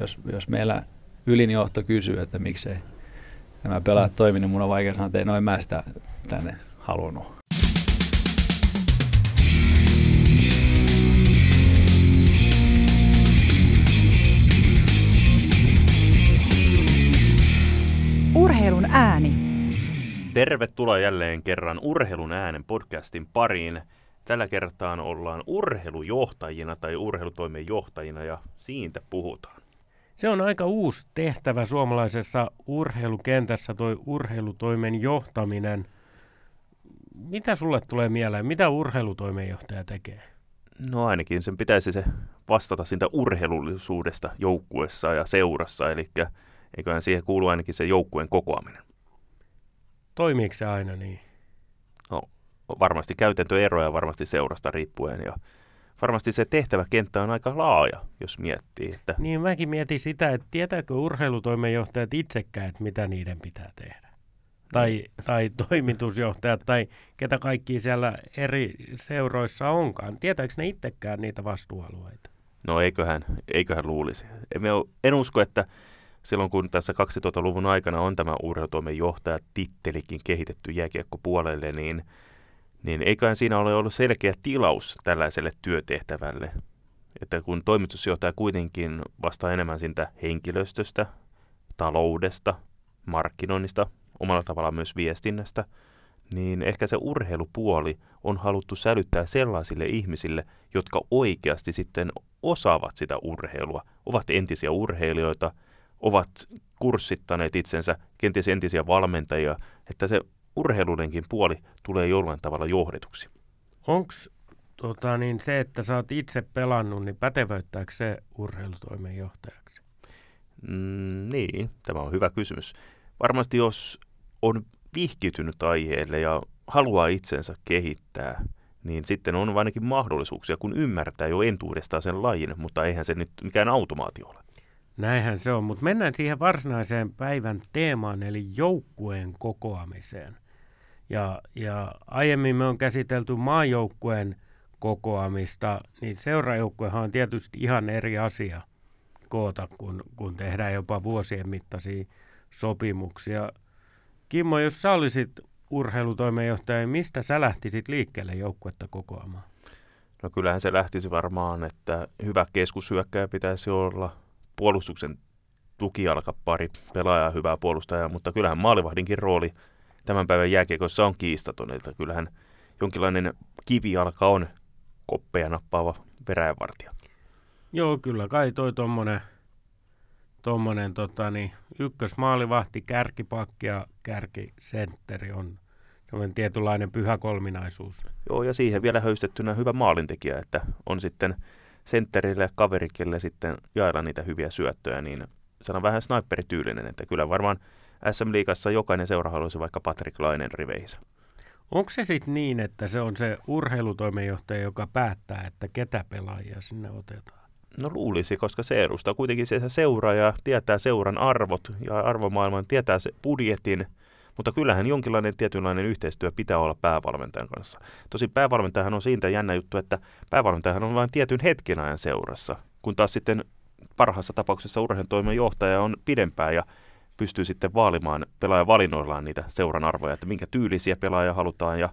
jos, jos meillä ylinjohto kysyy, että miksei nämä pelaajat toimi, niin mun on vaikea sanoa, että ei noin mä sitä tänne halunnut. Urheilun ääni. Tervetuloa jälleen kerran Urheilun äänen podcastin pariin. Tällä kertaa ollaan urheilujohtajina tai urheilutoimen johtajina ja siitä puhutaan. Se on aika uusi tehtävä suomalaisessa urheilukentässä, toi urheilutoimen johtaminen. Mitä sulle tulee mieleen? Mitä urheilutoimenjohtaja tekee? No ainakin sen pitäisi se vastata siitä urheilullisuudesta joukkuessa ja seurassa, eli eiköhän siihen kuulu ainakin se joukkueen kokoaminen. Toimiiko se aina niin? No varmasti käytäntöeroja varmasti seurasta riippuen ja varmasti se tehtäväkenttä on aika laaja, jos miettii. Että... Niin mäkin mietin sitä, että tietääkö urheilutoimenjohtajat itsekään, että mitä niiden pitää tehdä. Tai, tai toimitusjohtajat tai ketä kaikki siellä eri seuroissa onkaan. Tietääkö ne itsekään niitä vastuualueita? No eiköhän, eiköhän luulisi. En, en usko, että silloin kun tässä 2000-luvun aikana on tämä urheilutoimen johtaja tittelikin kehitetty jääkiekkopuolelle, niin, niin eiköhän siinä ole ollut selkeä tilaus tällaiselle työtehtävälle. Että kun toimitusjohtaja kuitenkin vastaa enemmän siitä henkilöstöstä, taloudesta, markkinoinnista, omalla tavalla myös viestinnästä, niin ehkä se urheilupuoli on haluttu sälyttää sellaisille ihmisille, jotka oikeasti sitten osaavat sitä urheilua, ovat entisiä urheilijoita – ovat kurssittaneet itsensä, kenties entisiä valmentajia, että se urheiludenkin puoli tulee jollain tavalla johdetuksi. Onko tota, niin se, että sä oot itse pelannut, niin pätevöittääkö se urheilutoimen johtajaksi? Mm, niin, tämä on hyvä kysymys. Varmasti jos on vihkiytynyt aiheelle ja haluaa itsensä kehittää, niin sitten on ainakin mahdollisuuksia, kun ymmärtää jo entuudestaan sen lajin, mutta eihän se nyt mikään automaatio ole. Näinhän se on, mutta mennään siihen varsinaiseen päivän teemaan, eli joukkueen kokoamiseen. Ja, ja aiemmin me on käsitelty maajoukkueen kokoamista, niin seurajoukkuehan on tietysti ihan eri asia koota, kun, kun tehdään jopa vuosien mittaisia sopimuksia. Kimmo, jos sä olisit urheilutoimenjohtaja, mistä sä lähtisit liikkeelle joukkuetta kokoamaan? No kyllähän se lähtisi varmaan, että hyvä keskushyökkäjä pitäisi olla – puolustuksen tukijalkapari, pelaaja hyvää puolustajaa, mutta kyllähän maalivahdinkin rooli tämän päivän jääkiekossa on kiistaton, että kyllähän jonkinlainen kivijalka on koppeja nappaava veräjänvartija. Joo, kyllä kai toi tommonen, tommonen tota, niin, ykkösmaalivahti, kärkipakki ja kärkisentteri on semmoinen tietynlainen pyhä kolminaisuus. Joo, ja siihen vielä höystettynä hyvä maalintekijä, että on sitten sentterille ja kaverikille sitten jaella niitä hyviä syöttöjä, niin se on vähän sniperityylinen, että kyllä varmaan SM-liigassa jokainen seura haluaisi vaikka Patrick Lainen riveihinsä. Onko se sitten niin, että se on se urheilutoimenjohtaja, joka päättää, että ketä pelaajia sinne otetaan? No luulisi, koska se edustaa kuitenkin se seuraaja, tietää seuran arvot ja arvomaailman, tietää se budjetin – mutta kyllähän jonkinlainen tietynlainen yhteistyö pitää olla päävalmentajan kanssa. Tosi päävalmentajahan on siitä jännä juttu, että päävalmentajahan on vain tietyn hetken ajan seurassa, kun taas sitten parhaassa tapauksessa urheilutoimen johtaja on pidempään ja pystyy sitten vaalimaan pelaajan valinnoillaan niitä seuran arvoja, että minkä tyylisiä pelaajia halutaan ja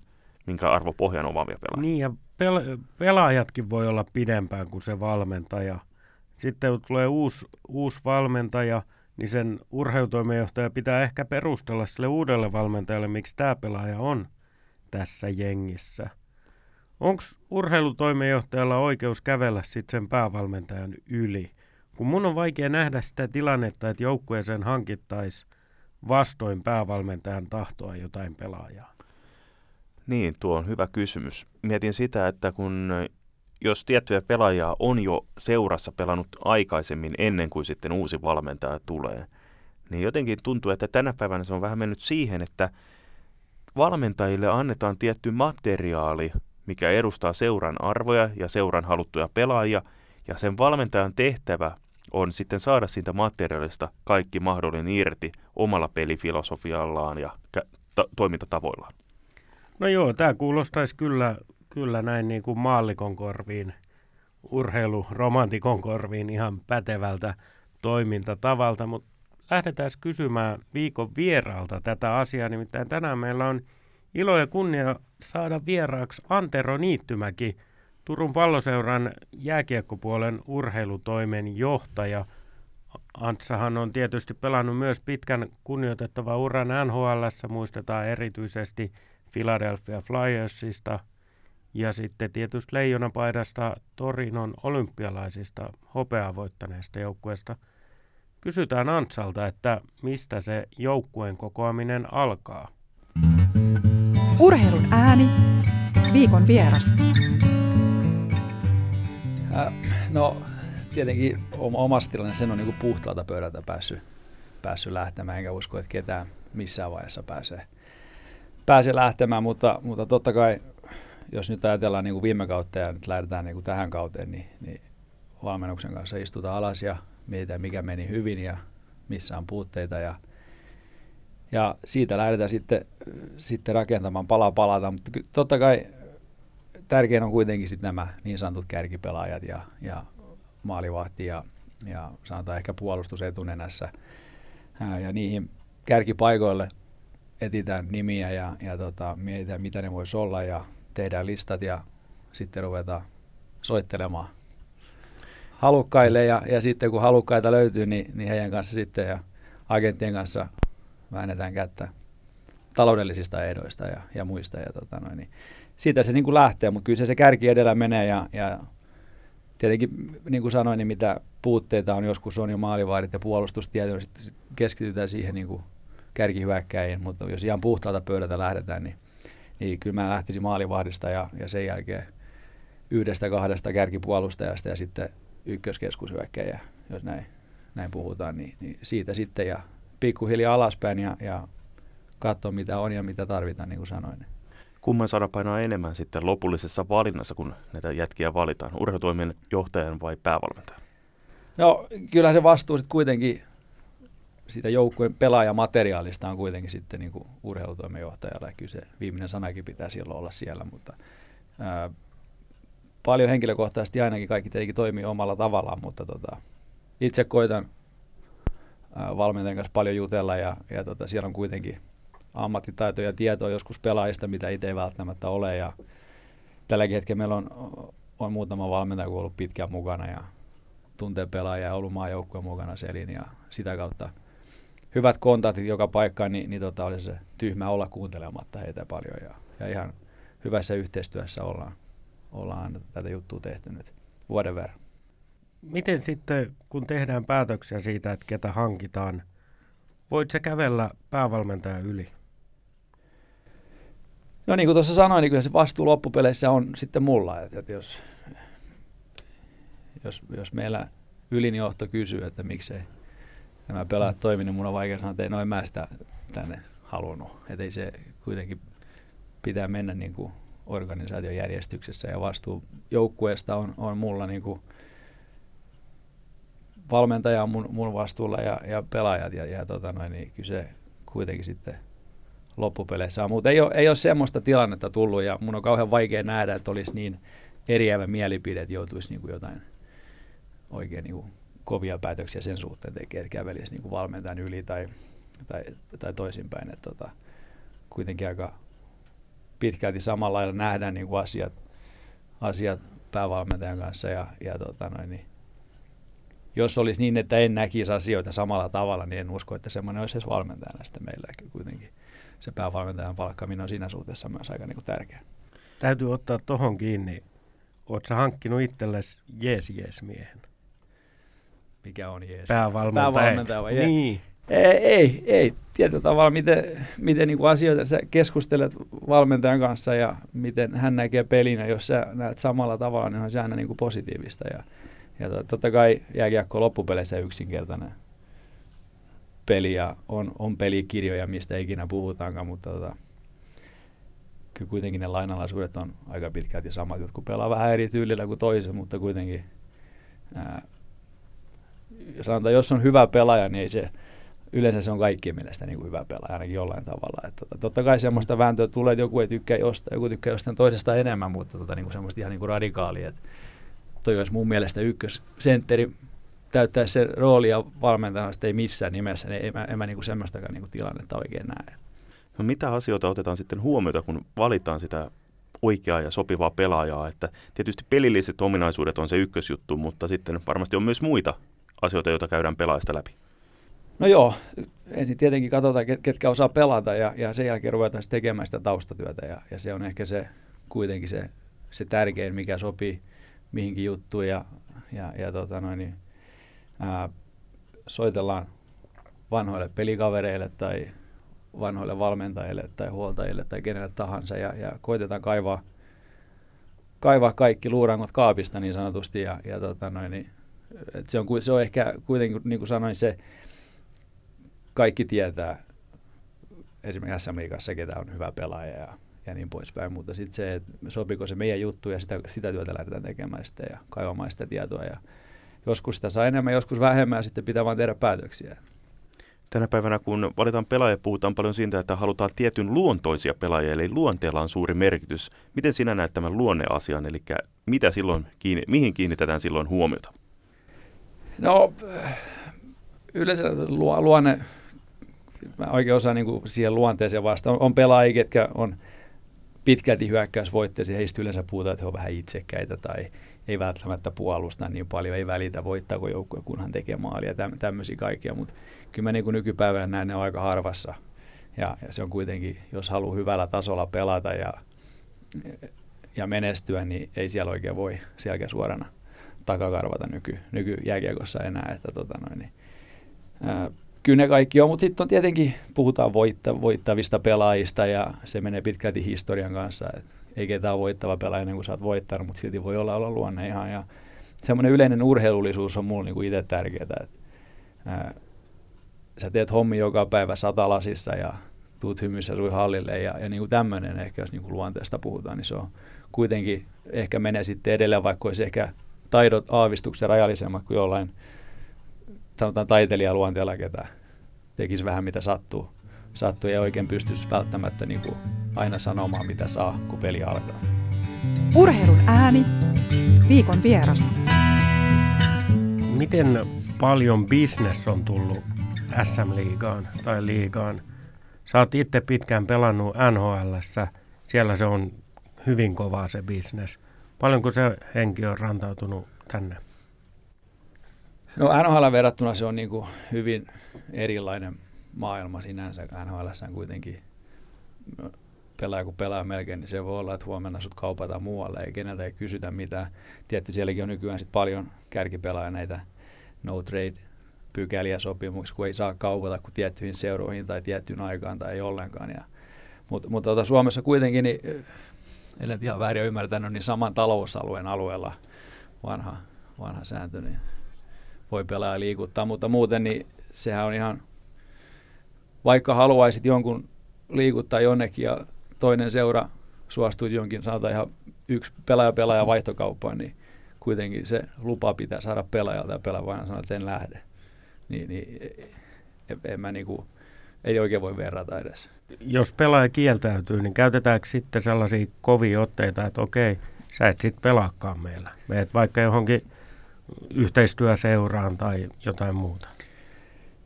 minkä arvopohjan omaavia pelaajia. Niin ja pel- pelaajatkin voi olla pidempään kuin se valmentaja. Sitten tulee uusi, uusi valmentaja – niin sen urheilutoimenjohtaja pitää ehkä perustella sille uudelle valmentajalle, miksi tämä pelaaja on tässä jengissä. Onko urheilutoimenjohtajalla oikeus kävellä sitten sen päävalmentajan yli? Kun mun on vaikea nähdä sitä tilannetta, että joukkueeseen hankittaisi vastoin päävalmentajan tahtoa jotain pelaajaa. Niin, tuo on hyvä kysymys. Mietin sitä, että kun jos tiettyjä pelaajia on jo seurassa pelannut aikaisemmin ennen kuin sitten uusi valmentaja tulee, niin jotenkin tuntuu, että tänä päivänä se on vähän mennyt siihen, että valmentajille annetaan tietty materiaali, mikä edustaa seuran arvoja ja seuran haluttuja pelaajia, ja sen valmentajan tehtävä on sitten saada siitä materiaalista kaikki mahdollinen irti omalla pelifilosofiallaan ja ta- toimintatavoillaan. No joo, tämä kuulostaisi kyllä kyllä näin niin kuin maallikon korviin, urheiluromantikon korviin ihan pätevältä. toimintatavalta, mutta lähdetään kysymään viikon vieraalta tätä asiaa. Nimittäin tänään meillä on ilo ja kunnia saada vieraaksi Antero Niittymäki, Turun palloseuran jääkiekkopuolen urheilutoimen johtaja. Antsahan on tietysti pelannut myös pitkän kunnioitettava uran NHL, muistetaan erityisesti Philadelphia Flyersista ja sitten tietysti leijonapaidasta Torinon olympialaisista hopeaa voittaneesta joukkueesta. Kysytään Antsalta, että mistä se joukkueen kokoaminen alkaa. Urheilun ääni, viikon vieras. Äh, no tietenkin omasta tilanne sen on niin kuin puhtaalta pöydältä päässyt, päässyt lähtemään, enkä usko, että ketään missään vaiheessa pääsee, pääsee lähtemään, mutta, mutta totta kai jos nyt ajatellaan niin kuin viime kautta ja nyt lähdetään niin kuin tähän kauteen, niin, niin valmennuksen kanssa istutaan alas ja mietitään, mikä meni hyvin ja missä on puutteita. Ja, ja siitä lähdetään sitten, sitten rakentamaan pala palata, mutta totta kai tärkein on kuitenkin sitten nämä niin sanotut kärkipelaajat ja, ja maalivahti ja, ja sanotaan ehkä puolustus etunenässä. Ja niihin kärkipaikoille etitään nimiä ja, ja tota, mietitään, mitä ne voisi olla ja tehdään listat ja sitten ruvetaan soittelemaan halukkaille ja, ja sitten kun halukkaita löytyy, niin, niin heidän kanssa sitten ja agenttien kanssa väännetään kättä taloudellisista ehdoista ja, ja muista. Ja tota noin, niin siitä se niin kuin lähtee, mutta kyllä se, se kärki edellä menee ja, ja tietenkin niin kuin sanoin, niin mitä puutteita on joskus on jo maalivaadit ja puolustustieto, sitten keskitytään siihen niin kuin kärkihyökkäjiin, mutta jos ihan puhtaalta pöydältä lähdetään, niin, niin kyllä mä lähtisin maalivahdista ja, ja sen jälkeen yhdestä kahdesta kärkipuolustajasta ja sitten ykköskeskushyökkäjä, jos näin, näin puhutaan, niin, niin siitä sitten ja pikkuhiljaa alaspäin ja, ja katsoa mitä on ja mitä tarvitaan, niin kuin sanoin. Kumman saada painaa enemmän sitten lopullisessa valinnassa, kun näitä jätkiä valitaan? Urheilutoimen johtajan vai päävalmentajan? No kyllä se vastuu sitten kuitenkin siitä joukkueen pelaajamateriaalista on kuitenkin sitten niin urheilutoimenjohtajalla. Kyllä se viimeinen sanakin pitää silloin olla siellä, mutta ää, paljon henkilökohtaisesti ainakin kaikki tietenkin toimii omalla tavallaan, mutta tota, itse koitan valmentajan kanssa paljon jutella ja, ja tota, siellä on kuitenkin ammattitaito ja tietoa joskus pelaajista, mitä itse ei välttämättä ole ja tälläkin hetkellä meillä on, on muutama valmentaja, kun ollut pitkään mukana ja tuntee pelaajia ja ollut maajoukkueen mukana selin ja sitä kautta hyvät kontaktit joka paikkaan, niin, niin tota, oli se tyhmä olla kuuntelematta heitä paljon ja, ja ihan hyvässä yhteistyössä ollaan, ollaan tätä juttua tehty nyt vuoden verran. Miten sitten, kun tehdään päätöksiä siitä, että ketä hankitaan, voit se kävellä päävalmentajan yli? No niin kuin tuossa sanoin, niin kyllä se vastuu loppupeleissä on sitten mulla. Että, että jos, jos, jos meillä ylinjohto kysyy, että miksei nämä pelaajat toimi, niin mun on vaikea sanoa, että ei noin mä sitä tänne halunnut. Että ei se kuitenkin pitää mennä niin kuin organisaation järjestyksessä ja vastuu joukkueesta on, on mulla niin kuin valmentaja on mun, mun vastuulla ja, ja pelaajat ja, ja tota noin, niin kyllä se kuitenkin sitten loppupeleissä on. Mutta ei ole, ei ole semmoista tilannetta tullut ja mun on kauhean vaikea nähdä, että olisi niin eriävä mielipide, että joutuisi niin kuin jotain oikein niin kuin kovia päätöksiä sen suhteen tekee, että kävelisi niin valmentajan yli tai, tai, tai toisinpäin. Että tota, kuitenkin aika pitkälti samalla lailla nähdään niin kuin asiat, asiat päävalmentajan kanssa ja, ja tota noin, niin jos olisi niin, että en näkisi asioita samalla tavalla, niin en usko, että semmoinen olisi edes valmentajana sitten meillä kuitenkin. Se päävalmentajan palkkaaminen on siinä suhteessa myös aika niin kuin tärkeä. Täytyy ottaa tuohon kiinni. Oletko hankkinut itsellesi jees jees miehen? Mikä on jees? Päävalmentaja. Päävalmentaja vai Niin. Ei, ei, ei. Tietyllä tavalla, miten, miten niin kuin asioita sä keskustelet valmentajan kanssa ja miten hän näkee pelinä, jos sä näet samalla tavalla, niin on se aina niin kuin positiivista. Ja, ja totta kai jääkiekko loppupeleissä yksinkertainen peli ja on, on pelikirjoja, mistä ikinä puhutaankaan, mutta tota, kyllä kuitenkin ne lainalaisuudet on aika pitkälti samat. Jotkut pelaa vähän eri tyylillä kuin toiset, mutta kuitenkin ää, sanotaan, jos on hyvä pelaaja, niin ei se, yleensä se on kaikkien mielestä niin kuin hyvä pelaaja, ainakin jollain tavalla. Että, tota, totta kai semmoista vääntöä tulee, että joku ei tykkää jostain, joku tykkää jostain toisesta enemmän, mutta tota, niin kuin semmoista ihan niin kuin radikaalia. Että toi olisi mun mielestä ykkössentteri täyttää se roolia valmentajana ei missään nimessä, niin en mä, en mä niin kuin semmoistakaan niin kuin tilannetta oikein näe. No mitä asioita otetaan sitten huomiota, kun valitaan sitä oikeaa ja sopivaa pelaajaa, että tietysti pelilliset ominaisuudet on se ykkösjuttu, mutta sitten varmasti on myös muita asioita, joita käydään pelaajista läpi. No joo, ensin tietenkin katsotaan, ketkä osaa pelata ja, ja sen jälkeen ruvetaan tekemään sitä taustatyötä ja, ja se on ehkä se kuitenkin se, se tärkein, mikä sopii mihinkin juttuun ja, ja, ja tota noin, niin, ää, soitellaan vanhoille pelikavereille tai vanhoille valmentajille tai huoltajille tai kenelle tahansa ja, ja koitetaan kaivaa, kaivaa kaikki luurangot kaapista niin sanotusti ja, ja tota noin, niin, et se, on, se on ehkä kuitenkin, niin kuin sanoin, se kaikki tietää esimerkiksi SM Liigassa, ketä on hyvä pelaaja ja, ja niin poispäin, mutta sitten se, että sopiko se meidän juttu ja sitä, sitä työtä lähdetään tekemään sitä ja kaivamaan sitä tietoa ja joskus sitä saa enemmän, joskus vähemmän ja sitten pitää vaan tehdä päätöksiä. Tänä päivänä, kun valitaan pelaajia, puhutaan paljon siitä, että halutaan tietyn luontoisia pelaajia, eli luonteella on suuri merkitys. Miten sinä näet tämän luonneasian, eli mitä silloin, mihin kiinnitetään silloin huomiota? No, yleensä luonne, mä oikein osaan niin siihen luonteeseen vasta. On, on pelaajia, ketkä on pitkälti hyökkäysvoitteisia, heistä yleensä puhutaan, että he ovat vähän itsekkäitä tai ei välttämättä puolusta niin paljon, ei välitä voittaako joukkue, kunhan tekee maalia, täm, tämmöisiä kaikkia, mutta kyllä mä niin kuin nykypäivänä näen ne on aika harvassa. Ja, ja se on kuitenkin, jos haluaa hyvällä tasolla pelata ja, ja menestyä, niin ei siellä oikein voi sielläkään suorana takakarvata nyky, nykyjääkiekossa enää. Että tota noin, niin, ää, kyllä ne kaikki on, mutta sitten on tietenkin, puhutaan voitta, voittavista pelaajista ja se menee pitkälti historian kanssa. Et ei ketään voittava pelaaja ennen kuin sä oot voittanut, mutta silti voi olla, olla luonne ihan. Ja semmoinen yleinen urheilullisuus on mulle niinku itse tärkeää. Että, ää, sä teet hommi joka päivä satalasissa ja tuut hymyssä sui hallille ja, ja niin tämmöinen ehkä, jos niin kuin luonteesta puhutaan, niin se on kuitenkin ehkä menee sitten edelleen, vaikka olisi ehkä taidot aavistuksen rajallisemmat kuin jollain sanotaan taiteilijaluonteella, ketä tekisi vähän mitä sattuu. Sattuu ja oikein pystyisi välttämättä niin kuin aina sanomaan, mitä saa, kun peli alkaa. Urheilun ääni, viikon vieras. Miten paljon business on tullut SM-liigaan tai liigaan? Sä oot itse pitkään pelannut nhl siellä se on hyvin kovaa se business. Paljonko se henki on rantautunut tänne? No NHL verrattuna se on niin kuin hyvin erilainen maailma sinänsä. NHL on kuitenkin no, pelaaja kun pelaa melkein, niin se voi olla, että huomenna sut kaupataan muualle, ei keneltä ei kysytä mitään. Tietty sielläkin on nykyään sit paljon kärkipelaajia näitä no trade pykäliä sopimuksia, kun ei saa kaupata kuin tiettyihin seuroihin tai tiettyyn aikaan tai ei ollenkaan. Ja, mutta mutta tota, Suomessa kuitenkin, niin, ellen ihan väärin ymmärtänyt, niin saman talousalueen alueella vanha, vanha sääntö, niin voi pelaa liikuttaa, mutta muuten niin sehän on ihan, vaikka haluaisit jonkun liikuttaa jonnekin ja toinen seura suostuisi jonkin, sanotaan ihan yksi pelaaja-pelaaja vaihtokauppaan, niin kuitenkin se lupa pitää saada pelaajalta ja pelaaja sanoa, että en lähde. Niin, niin en, en mä niinku, ei oikein voi verrata edes. Jos pelaaja kieltäytyy, niin käytetäänkö sitten sellaisia kovia otteita, että okei, sä et sitten pelaakaan meillä. Meet vaikka johonkin yhteistyöseuraan tai jotain muuta?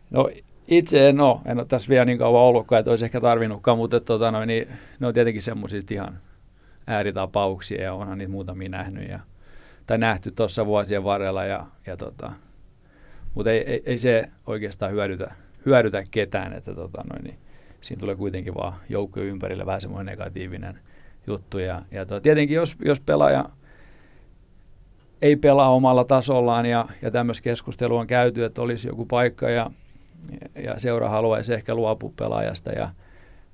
No itse en ole, en ole tässä vielä niin kauan ollutkaan, että olisi ehkä tarvinnutkaan, mutta tota, no, niin, ne on tietenkin semmoisia ihan ääritapauksia ja onhan niitä muutamia nähnyt ja, tai nähty tuossa vuosien varrella, ja, ja tota, mutta ei, ei, ei, se oikeastaan hyödytä, hyödytä ketään, että tota, no, niin, siinä tulee kuitenkin vaan joukkojen ympärille vähän semmoinen negatiivinen juttu. Ja, ja to, tietenkin jos, jos pelaaja – ei pelaa omalla tasollaan ja, ja tämmöistä keskustelua on käyty, että olisi joku paikka ja, ja seura haluaisi ehkä luopua pelaajasta ja,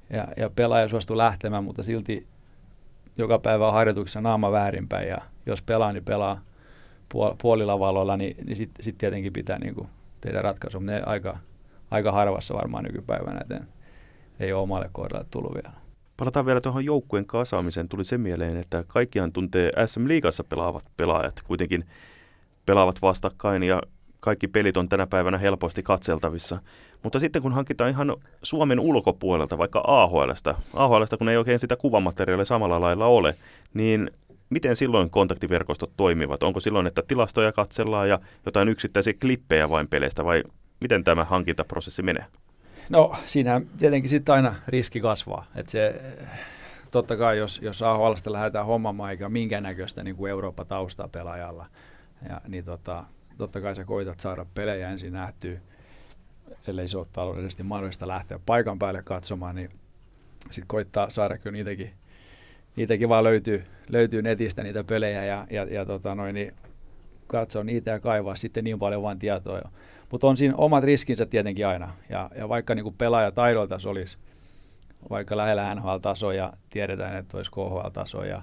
ja, ja pelaaja suostuu lähtemään, mutta silti joka päivä on harjoituksessa naama väärinpäin ja jos pelaa, niin pelaa puol- puolilla niin, niin sitten sit tietenkin pitää niin kuin tehdä ratkaisu, ne aika, aika harvassa varmaan nykypäivänä, että ei ole omalle kohdalle tullut vielä. Palataan vielä tuohon joukkueen kasaamiseen. Tuli se mieleen, että kaikkihan tuntee SM Liigassa pelaavat pelaajat. Kuitenkin pelaavat vastakkain ja kaikki pelit on tänä päivänä helposti katseltavissa. Mutta sitten kun hankitaan ihan Suomen ulkopuolelta, vaikka AHLstä, AHLstä kun ei oikein sitä kuvamateriaalia samalla lailla ole, niin miten silloin kontaktiverkostot toimivat? Onko silloin, että tilastoja katsellaan ja jotain yksittäisiä klippejä vain peleistä vai miten tämä hankintaprosessi menee? No siinähän tietenkin sitten aina riski kasvaa. Että se, totta kai jos, jos AHLsta lähdetään hommamaan eikä minkäännäköistä niin kuin Eurooppa-taustaa pelaajalla, ja, niin tota, totta kai sä koitat saada pelejä ensin nähtyä, ellei se ole taloudellisesti mahdollista lähteä paikan päälle katsomaan, niin sitten koittaa saada kyllä niitäkin, niitäkin vaan löytyy, löytyy netistä niitä pelejä ja, ja, ja tota noin, niin katsoa niitä ja kaivaa sitten niin paljon vain tietoa. Mutta on siinä omat riskinsä tietenkin aina. Ja, ja vaikka niin pelaaja taidolta olisi vaikka lähellä NHL-taso ja tiedetään, että olisi KHL-taso ja,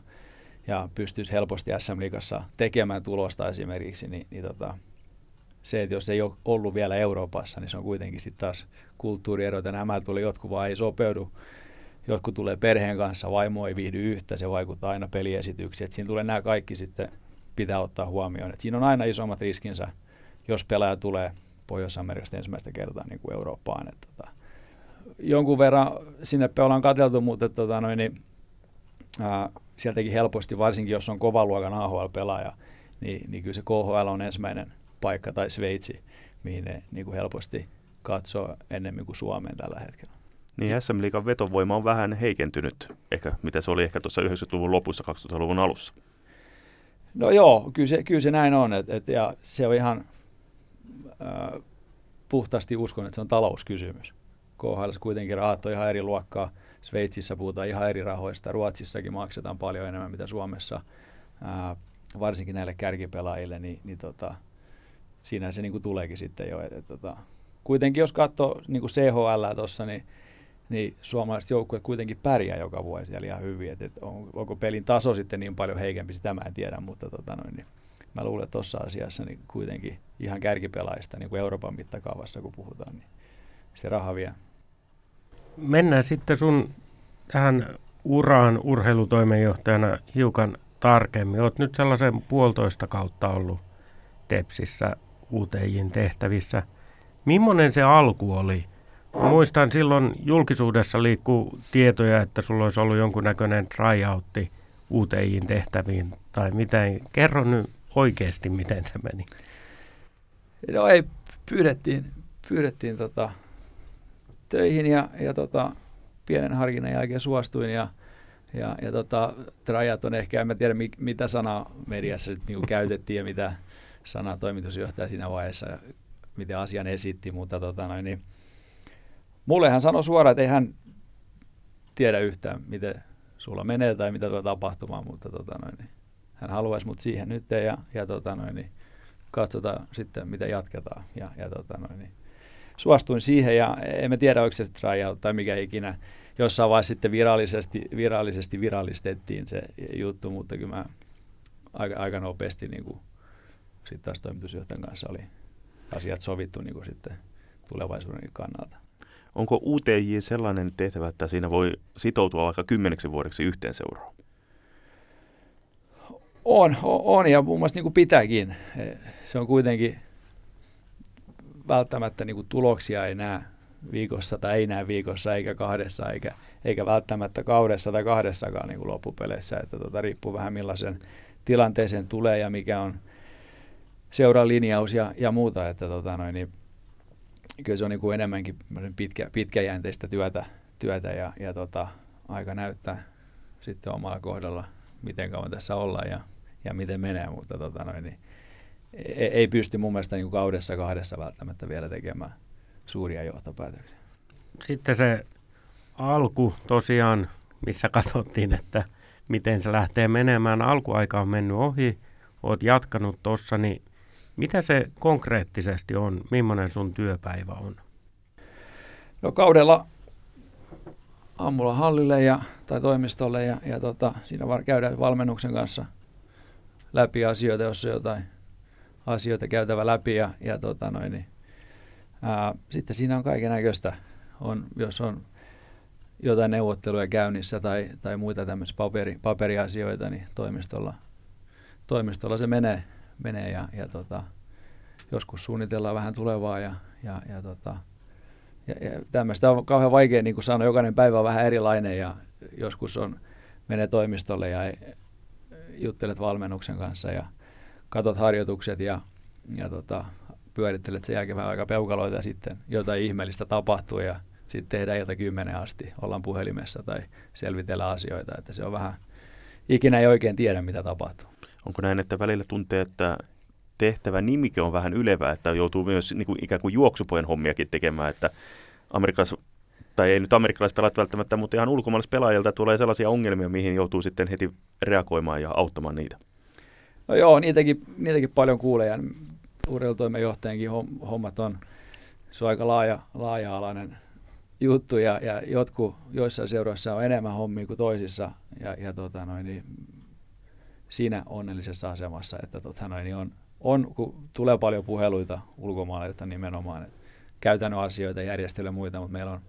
ja pystyisi helposti SM Liigassa tekemään tulosta esimerkiksi, niin, niin tota, se, että jos ei ole ollut vielä Euroopassa, niin se on kuitenkin sitten taas kulttuurieroita. Nämä tuli jotkut vaan ei sopeudu. Jotkut tulee perheen kanssa, vaimo ei viihdy yhtä, se vaikuttaa aina peliesityksiin. Että siinä tulee nämä kaikki sitten pitää ottaa huomioon. Et siinä on aina isommat riskinsä, jos pelaaja tulee Pohjois-Amerikasta ensimmäistä kertaa niin kuin Eurooppaan. Et, tota, jonkun verran sinne ollaan katseltu, mutta tota, noin, niin, ää, sieltäkin helposti, varsinkin jos on kovan luokan AHL-pelaaja, niin, niin kyllä se KHL on ensimmäinen paikka tai Sveitsi, mihin ne niin kuin helposti katsoo ennemmin kuin Suomeen tällä hetkellä. Niin SM Liikan vetovoima on vähän heikentynyt, ehkä mitä se oli ehkä tuossa 90-luvun lopussa, 2000-luvun alussa. No joo, kyllä se, kyllä se näin on. Et, et, ja se on ihan puhtaasti uskon, että se on talouskysymys. KHL kuitenkin rahat on ihan eri luokkaa. Sveitsissä puhutaan ihan eri rahoista. Ruotsissakin maksetaan paljon enemmän mitä Suomessa, äh, varsinkin näille kärkipelaajille, niin, niin tota, siinä se niin kuin tuleekin sitten jo. Et, et, tota, kuitenkin jos katsoo niin kuin CHL tuossa, niin niin suomalaiset joukkueet kuitenkin pärjää joka vuosi siellä ihan hyvin. Et, et on, onko pelin taso sitten niin paljon heikempi, sitä mä en tiedä, mutta tota noin, niin mä luulen, että tuossa asiassa niin kuitenkin ihan kärkipelaajista niin kuin Euroopan mittakaavassa, kun puhutaan, niin se raha vie. Mennään sitten sun tähän uraan urheilutoimenjohtajana hiukan tarkemmin. Olet nyt sellaisen puolitoista kautta ollut Tepsissä UTJin tehtävissä. Mimmonen se alku oli? Muistan silloin julkisuudessa liikkuu tietoja, että sulla olisi ollut jonkunnäköinen tryoutti UTIin tehtäviin tai miten. Kerro nyt oikeasti, miten se meni. No ei, pyydettiin, pyydettiin tota, töihin ja, ja tota, pienen harkinnan jälkeen suostuin ja, ja, ja tota, trajat on ehkä, en mä tiedä mitä sanaa mediassa nyt niin käytettiin ja mitä sanaa toimitusjohtaja siinä vaiheessa, miten asian esitti, mutta tota, noin, niin, mulle hän sanoi suoraan, että ei hän tiedä yhtään, miten sulla menee tai mitä tulee tapahtumaan, mutta tota noin, niin hän haluaisi mut siihen nyt ja, ja tota noin, niin katsotaan sitten, miten jatketaan. Ja, ja tota noin, niin suostuin siihen ja emme tiedä, onko se tryout tai mikä ikinä. Jossain vaiheessa sitten virallisesti, virallisesti virallistettiin se juttu, mutta kyllä mä aika, aika nopeasti niin kuin, sitten taas toimitusjohtajan kanssa oli asiat sovittu niin kuin sitten tulevaisuuden kannalta. Onko UTJ sellainen tehtävä, että siinä voi sitoutua vaikka kymmeneksi vuodeksi yhteen seuraan? On, on ja mun mielestä niin kuin pitääkin. E, se on kuitenkin välttämättä niin kuin tuloksia ei näe viikossa tai ei näe viikossa eikä kahdessa eikä, eikä välttämättä kaudessa tai kahdessakaan niin kuin loppupeleissä. Että tota, riippuu vähän millaisen tilanteeseen tulee ja mikä on seuran linjaus ja, ja muuta. Että tota noin, niin kyllä se on niin kuin enemmänkin pitkä, pitkäjänteistä työtä, työtä ja, ja tota, aika näyttää sitten omalla kohdalla, miten kauan tässä ollaan ja, ja miten menee, mutta tota noin, niin ei, ei pysty mun mielestä niin kaudessa kahdessa välttämättä vielä tekemään suuria johtopäätöksiä. Sitten se alku tosiaan, missä katsottiin, että miten se lähtee menemään. Alkuaika on mennyt ohi, oot jatkanut tuossa, niin mitä se konkreettisesti on? Millainen sun työpäivä on? No kaudella aamulla hallille ja, tai toimistolle ja, ja tota, siinä var, käydään valmennuksen kanssa läpi asioita, jos on jotain asioita käytävä läpi ja, ja tota noin, niin, ää, sitten siinä on kaiken näköistä. On, jos on jotain neuvotteluja käynnissä tai, tai muita tämmöisiä paperi, paperiasioita, niin toimistolla, toimistolla se menee, menee ja, ja tota, joskus suunnitellaan vähän tulevaa ja, ja, ja, tota, ja, ja tämmöistä on kauhean vaikea niin kuin sanoa, jokainen päivä on vähän erilainen ja joskus on, menee toimistolle ja ei, juttelet valmennuksen kanssa ja katot harjoitukset ja, ja tota, pyörittelet sen jälkeen vähän aika peukaloita ja sitten jotain ihmeellistä tapahtuu ja sitten tehdään ilta kymmenen asti, ollaan puhelimessa tai selvitellään asioita, että se on vähän, ikinä ei oikein tiedä mitä tapahtuu. Onko näin, että välillä tuntee, että tehtävä nimike on vähän ylevä, että joutuu myös niin kuin, ikään kuin juoksupojen hommiakin tekemään, että Amerikassa, tai ei nyt amerikkalaispelaajat välttämättä, mutta ihan ulkomaalaispelaajilta tulee sellaisia ongelmia, mihin joutuu sitten heti reagoimaan ja auttamaan niitä. No joo, niitäkin, niitäkin paljon kuulee ja urheilutoimenjohtajankin hommat on, se on aika laaja, laaja-alainen juttu ja, ja jotkut, joissain seuroissa on enemmän hommia kuin toisissa ja, ja tota noin, niin siinä onnellisessa asemassa, että tota noin, niin on, on, kun tulee paljon puheluita ulkomailta nimenomaan, että käytännön asioita, järjestelyä ja muita, mutta meillä on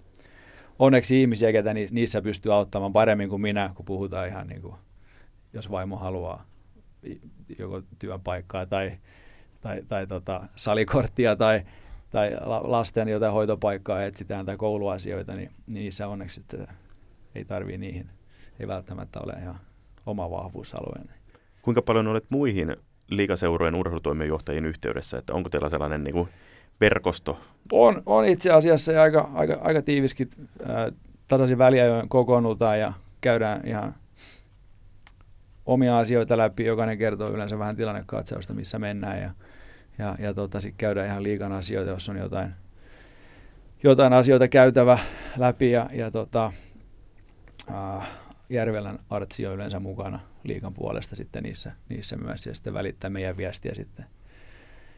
onneksi ihmisiä, ketä niissä pystyy auttamaan paremmin kuin minä, kun puhutaan ihan niin kuin, jos vaimo haluaa joko työpaikkaa tai, tai, tai tota, salikorttia tai, tai lasten jotain hoitopaikkaa etsitään tai kouluasioita, niin, niin niissä onneksi että ei tarvii niihin, ei välttämättä ole ihan oma vahvuusalue. Kuinka paljon olet muihin liikaseurojen urheilutoimijohtajien yhteydessä, että onko teillä sellainen niin kuin verkosto? On, on itse asiassa aika, aika, aika tiiviskin. tasaisin väliajoin kokoonnutaan ja käydään ihan omia asioita läpi. Jokainen kertoo yleensä vähän tilannekatsausta, missä mennään ja, ja, ja tota, sitten käydään ihan liikan asioita, jos on jotain, jotain asioita käytävä läpi ja, ja tota, äh, Järvelän Artsi on yleensä mukana liikan puolesta sitten niissä, niissä myös ja sitten välittää meidän viestiä sitten,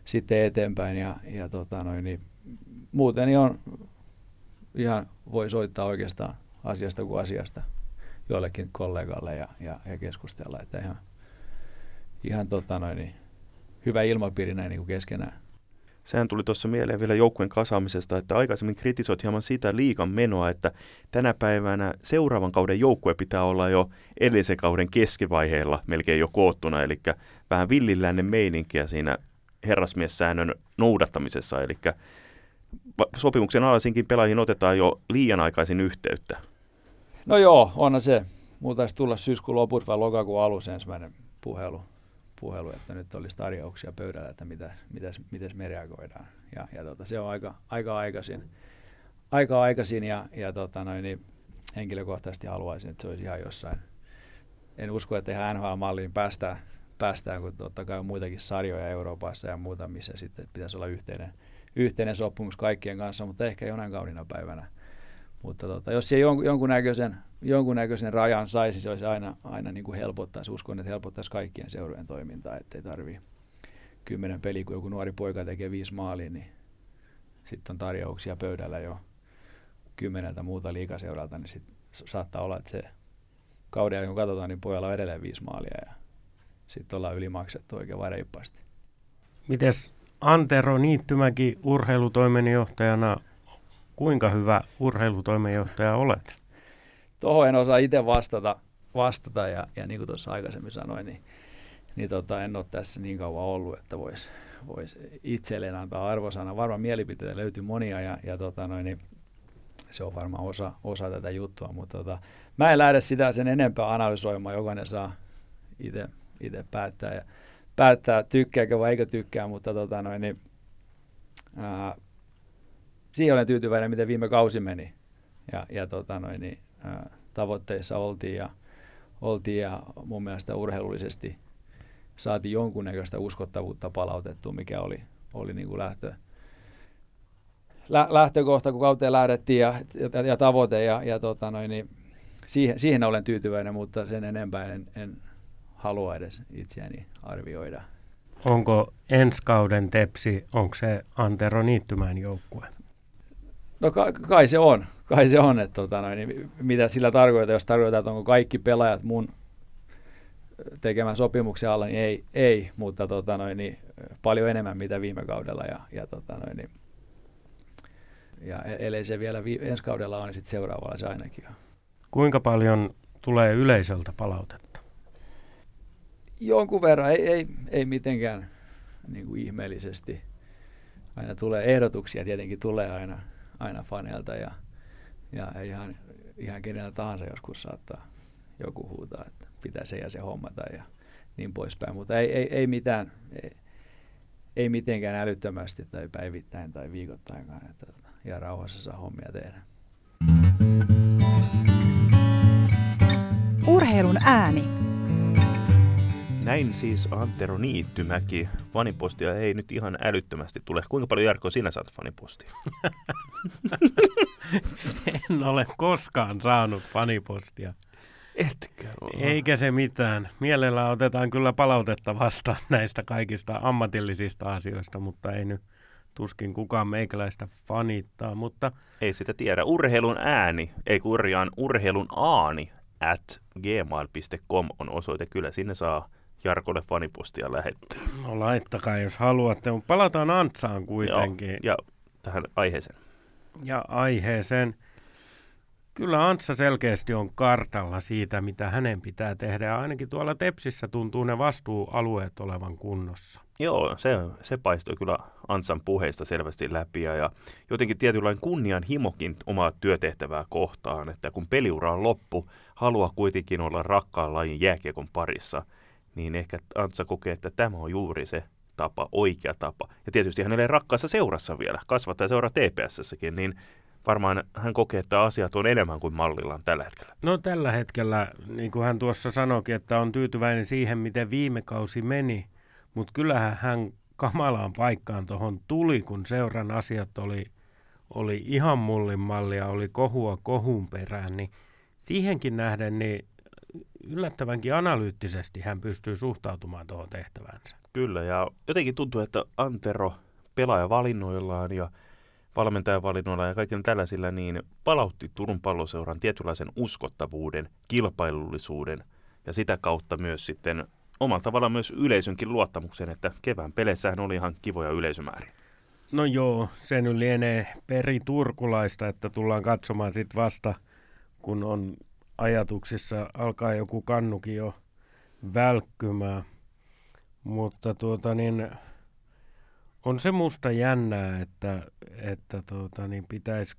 sitten eteenpäin ja, ja tota noin, niin, muuten niin on ihan voi soittaa oikeastaan asiasta kuin asiasta jollekin kollegalle ja, ja, ja keskustella, että ihan, ihan tota noin, niin, hyvä ilmapiiri näin niin kuin keskenään. Sehän tuli tuossa mieleen vielä joukkueen kasaamisesta, että aikaisemmin kritisoit hieman sitä liikan menoa, että tänä päivänä seuraavan kauden joukkue pitää olla jo edellisen kauden keskivaiheella melkein jo koottuna, eli vähän villiläinen meininkiä siinä herrasmiessäännön noudattamisessa, eli sopimuksen alaisinkin pelaajiin otetaan jo liian aikaisin yhteyttä. No joo, onhan se. Muuta tulla syyskuun lopussa vai lokakuun alussa ensimmäinen puhelu puhelu, että nyt olisi tarjouksia pöydällä, että mitä, mitäs, mitäs me reagoidaan. Ja, ja tota, se on aika, aika aikaisin, aika aikaisin ja, ja tota noin, niin henkilökohtaisesti haluaisin, että se olisi ihan jossain. En usko, että ihan NHL-malliin päästään, päästään, kun totta kai on muitakin sarjoja Euroopassa ja muuta, missä sitten pitäisi olla yhteinen, yhteinen sopimus kaikkien kanssa, mutta ehkä jonain kaunina päivänä. Mutta tota, jos se jonkun, jonkunnäköisen jonkunnäköisen rajan saisi, se olisi aina, aina niin kuin helpottaisi. Uskon, että helpottaisi kaikkien seurojen toimintaa, ettei tarvii kymmenen peli, kun joku nuori poika tekee viisi maalia, niin sitten on tarjouksia pöydällä jo kymmeneltä muuta liikaseuralta, niin sitten saattaa olla, että se kauden kun katsotaan, niin pojalla on edelleen viisi maalia ja sitten ollaan ylimaksettu oikein vaan reippaasti. Mites Antero Niittymäki urheilutoimenjohtajana, kuinka hyvä urheilutoimenjohtaja olet? Tuohon en osaa itse vastata, vastata ja, ja niin kuin tuossa aikaisemmin sanoin, niin, niin tota, en ole tässä niin kauan ollut, että voisi vois itselleen antaa arvosana. Varmaan mielipiteitä löytyy monia ja, ja tota noin, niin se on varmaan osa, osa tätä juttua, mutta tota, mä en lähde sitä sen enempää analysoimaan, jokainen saa itse päättää, ja päättää tykkääkö vai eikö tykkää, mutta tota noin, niin, ää, siihen olen tyytyväinen, miten viime kausi meni. Ja, ja tota noin, niin, tavoitteissa oltiin ja, oltiin ja mun mielestä urheilullisesti saatiin jonkunnäköistä uskottavuutta palautettua, mikä oli, oli niin kuin lähtö, lä, lähtökohta, kun kauteen lähdettiin ja, ja, ja tavoite ja, ja tota noin, niin siihen, siihen olen tyytyväinen, mutta sen enempää en, en halua edes itseäni arvioida. Onko ensi kauden tepsi, onko se Antero Niittymään joukkue? No ka- kai se on kai se on, että tota noin, niin mitä sillä tarkoittaa, jos tarkoittaa, että onko kaikki pelaajat mun tekemän sopimuksen alla, niin ei, ei mutta tota noin, niin paljon enemmän mitä viime kaudella ja, ja, tota noin, niin, ja e-, ellei se vielä vi- ensi kaudella on, niin sitten seuraavalla se ainakin on. Kuinka paljon tulee yleisöltä palautetta? Jonkun verran, ei, ei, ei mitenkään niin kuin ihmeellisesti. Aina tulee ehdotuksia, tietenkin tulee aina, aina faneilta ja, ja ihan, ihan kenellä tahansa joskus saattaa joku huutaa, että pitää se ja se hommata. Ja niin poispäin. Mutta ei, ei, ei mitään, ei, ei mitenkään älyttömästi tai päivittäin tai viikoittainkaan, että ihan rauhassa saa hommia tehdä. Urheilun ääni. Näin siis Antero Niittymäki. Fanipostia ei nyt ihan älyttömästi tule. Kuinka paljon Jarkko sinä saat fanipostia? en ole koskaan saanut fanipostia. Etkö ole? Eikä se mitään. Mielellä otetaan kyllä palautetta vastaan näistä kaikista ammatillisista asioista, mutta ei nyt tuskin kukaan meikäläistä fanittaa. Mutta Ei sitä tiedä. Urheilun ääni, ei kurjaan urheilun aani at gmail.com on osoite. Kyllä sinne saa Jarkolle fanipostia lähettää. no laittakaa jos haluatte, mutta palataan Antsaan kuitenkin. Joo, ja tähän aiheeseen. ja aiheeseen. Kyllä Antsa selkeästi on kartalla siitä, mitä hänen pitää tehdä. Ainakin tuolla Tepsissä tuntuu ne vastuualueet olevan kunnossa. Joo, se, se paistoi kyllä Ansan puheista selvästi läpi ja, ja jotenkin tietynlainen kunnianhimokin omaa työtehtävää kohtaan, että kun peliura on loppu, haluaa kuitenkin olla rakkaan lajin jääkiekon parissa, niin ehkä Antsa kokee, että tämä on juuri se tapa, oikea tapa. Ja tietysti hänelle rakkaassa seurassa vielä, kasvattaja seura TPSssäkin, niin varmaan hän kokee, että asiat on enemmän kuin mallillaan tällä hetkellä. No tällä hetkellä, niin kuin hän tuossa sanoikin, että on tyytyväinen siihen, miten viime kausi meni. Mutta kyllähän hän kamalaan paikkaan tuohon tuli, kun seuran asiat oli, oli ihan mullin mallia, oli kohua kohun perään. Niin siihenkin nähden niin yllättävänkin analyyttisesti hän pystyy suhtautumaan tuohon tehtävänsä. Kyllä, ja jotenkin tuntuu, että Antero pelaajavalinnoillaan ja valmentajavalinnoilla ja kaikilla tällaisilla, niin palautti Turun palloseuran tietynlaisen uskottavuuden, kilpailullisuuden ja sitä kautta myös sitten omalla tavalla myös yleisönkin luottamuksen, että kevään peleissähän oli ihan kivoja yleisömääriä. No joo, se nyt lienee peri turkulaista, että tullaan katsomaan sitten vasta, kun on ajatuksissa, alkaa joku kannukin jo välkkymään. Mutta tuota niin, on se musta jännää, että, että tuota niin, pitäisi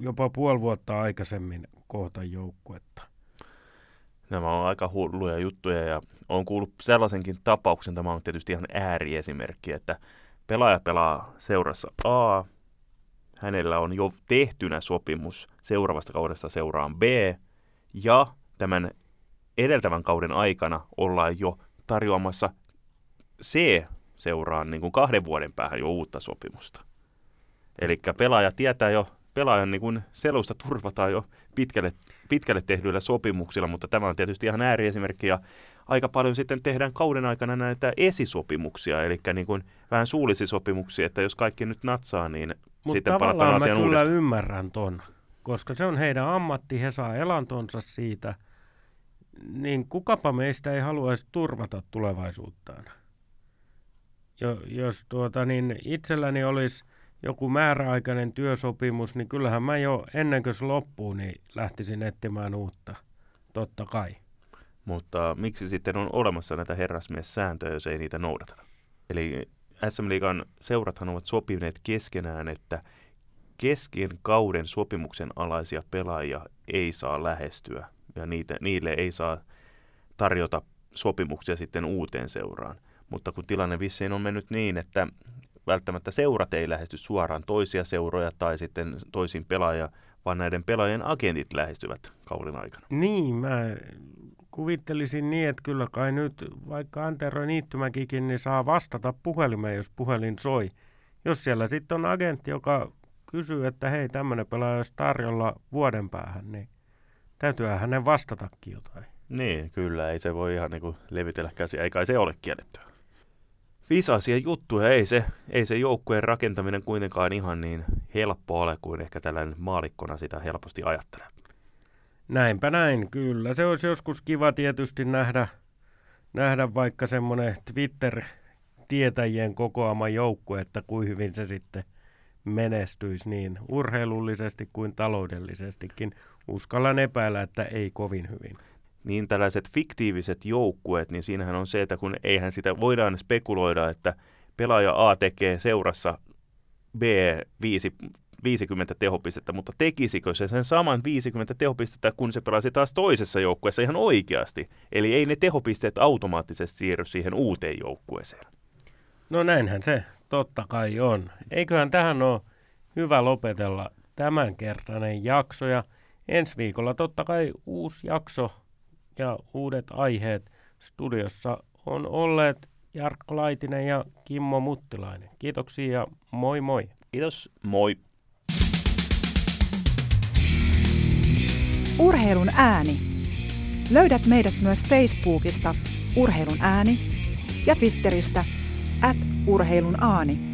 jopa puoli vuotta aikaisemmin kohta joukkuetta. Nämä on aika hulluja juttuja ja on kuullut sellaisenkin tapauksen, tämä on tietysti ihan ääriesimerkki, että pelaaja pelaa seurassa A, hänellä on jo tehtynä sopimus seuraavasta kaudesta seuraan B, ja tämän edeltävän kauden aikana ollaan jo tarjoamassa C-seuraan niin kuin kahden vuoden päähän jo uutta sopimusta. Eli pelaaja tietää jo, pelaajan niin kuin selusta turvataan jo pitkälle, pitkälle tehdyillä sopimuksilla, mutta tämä on tietysti ihan ääriesimerkki ja aika paljon sitten tehdään kauden aikana näitä esisopimuksia, eli niin kuin vähän suullisia sopimuksia, että jos kaikki nyt natsaa, niin Mutta sitten tavallaan mä kyllä uudestaan. ymmärrän ton, koska se on heidän ammatti, he saa elantonsa siitä, niin kukapa meistä ei haluaisi turvata tulevaisuuttaan. Jo, jos tuota, niin itselläni olisi joku määräaikainen työsopimus, niin kyllähän mä jo ennen kuin se loppuu, niin lähtisin etsimään uutta, totta kai. Mutta miksi sitten on olemassa näitä herrasmies-sääntöjä, jos ei niitä noudateta? Eli SM Liigan seurathan ovat sopineet keskenään, että kesken kauden sopimuksen alaisia pelaajia ei saa lähestyä ja niitä, niille ei saa tarjota sopimuksia sitten uuteen seuraan. Mutta kun tilanne vissiin on mennyt niin, että välttämättä seurat ei lähesty suoraan toisia seuroja tai sitten toisin pelaajia, vaan näiden pelaajien agentit lähestyvät kauden aikana. Niin, mä kuvittelisin niin, että kyllä kai nyt vaikka Antero Niittymäkikin, niin saa vastata puhelimeen, jos puhelin soi. Jos siellä sitten on agentti, joka kysyy, että hei, tämmöinen pelaaja olisi tarjolla vuoden päähän, niin täytyy hänen vastatakin jotain. Niin, kyllä, ei se voi ihan niin kuin levitellä käsiä, eikä se ole kiellettyä. Viisaisia juttuja, ei se, ei se joukkueen rakentaminen kuitenkaan ihan niin helppo ole kuin ehkä tällainen maalikkona sitä helposti ajattelee. Näinpä näin, kyllä. Se olisi joskus kiva tietysti nähdä, nähdä vaikka semmoinen Twitter-tietäjien kokoama joukkue, että kuin hyvin se sitten menestyisi niin urheilullisesti kuin taloudellisestikin. Uskallan epäillä, että ei kovin hyvin. Niin tällaiset fiktiiviset joukkueet, niin siinähän on se, että kun eihän sitä voidaan spekuloida, että pelaaja A tekee seurassa B5 50 tehopistettä, mutta tekisikö se sen saman 50 tehopistettä, kun se pelasi taas toisessa joukkueessa ihan oikeasti? Eli ei ne tehopisteet automaattisesti siirry siihen uuteen joukkueeseen. No näinhän se totta kai on. Eiköhän tähän ole hyvä lopetella tämänkertainen jakso ja ensi viikolla totta kai uusi jakso ja uudet aiheet. Studiossa on olleet Jarkko Laitinen ja Kimmo Muttilainen. Kiitoksia ja moi moi. Kiitos, moi. Urheilun ääni. Löydät meidät myös Facebookista Urheilun ääni ja Twitteristä at urheilun aani.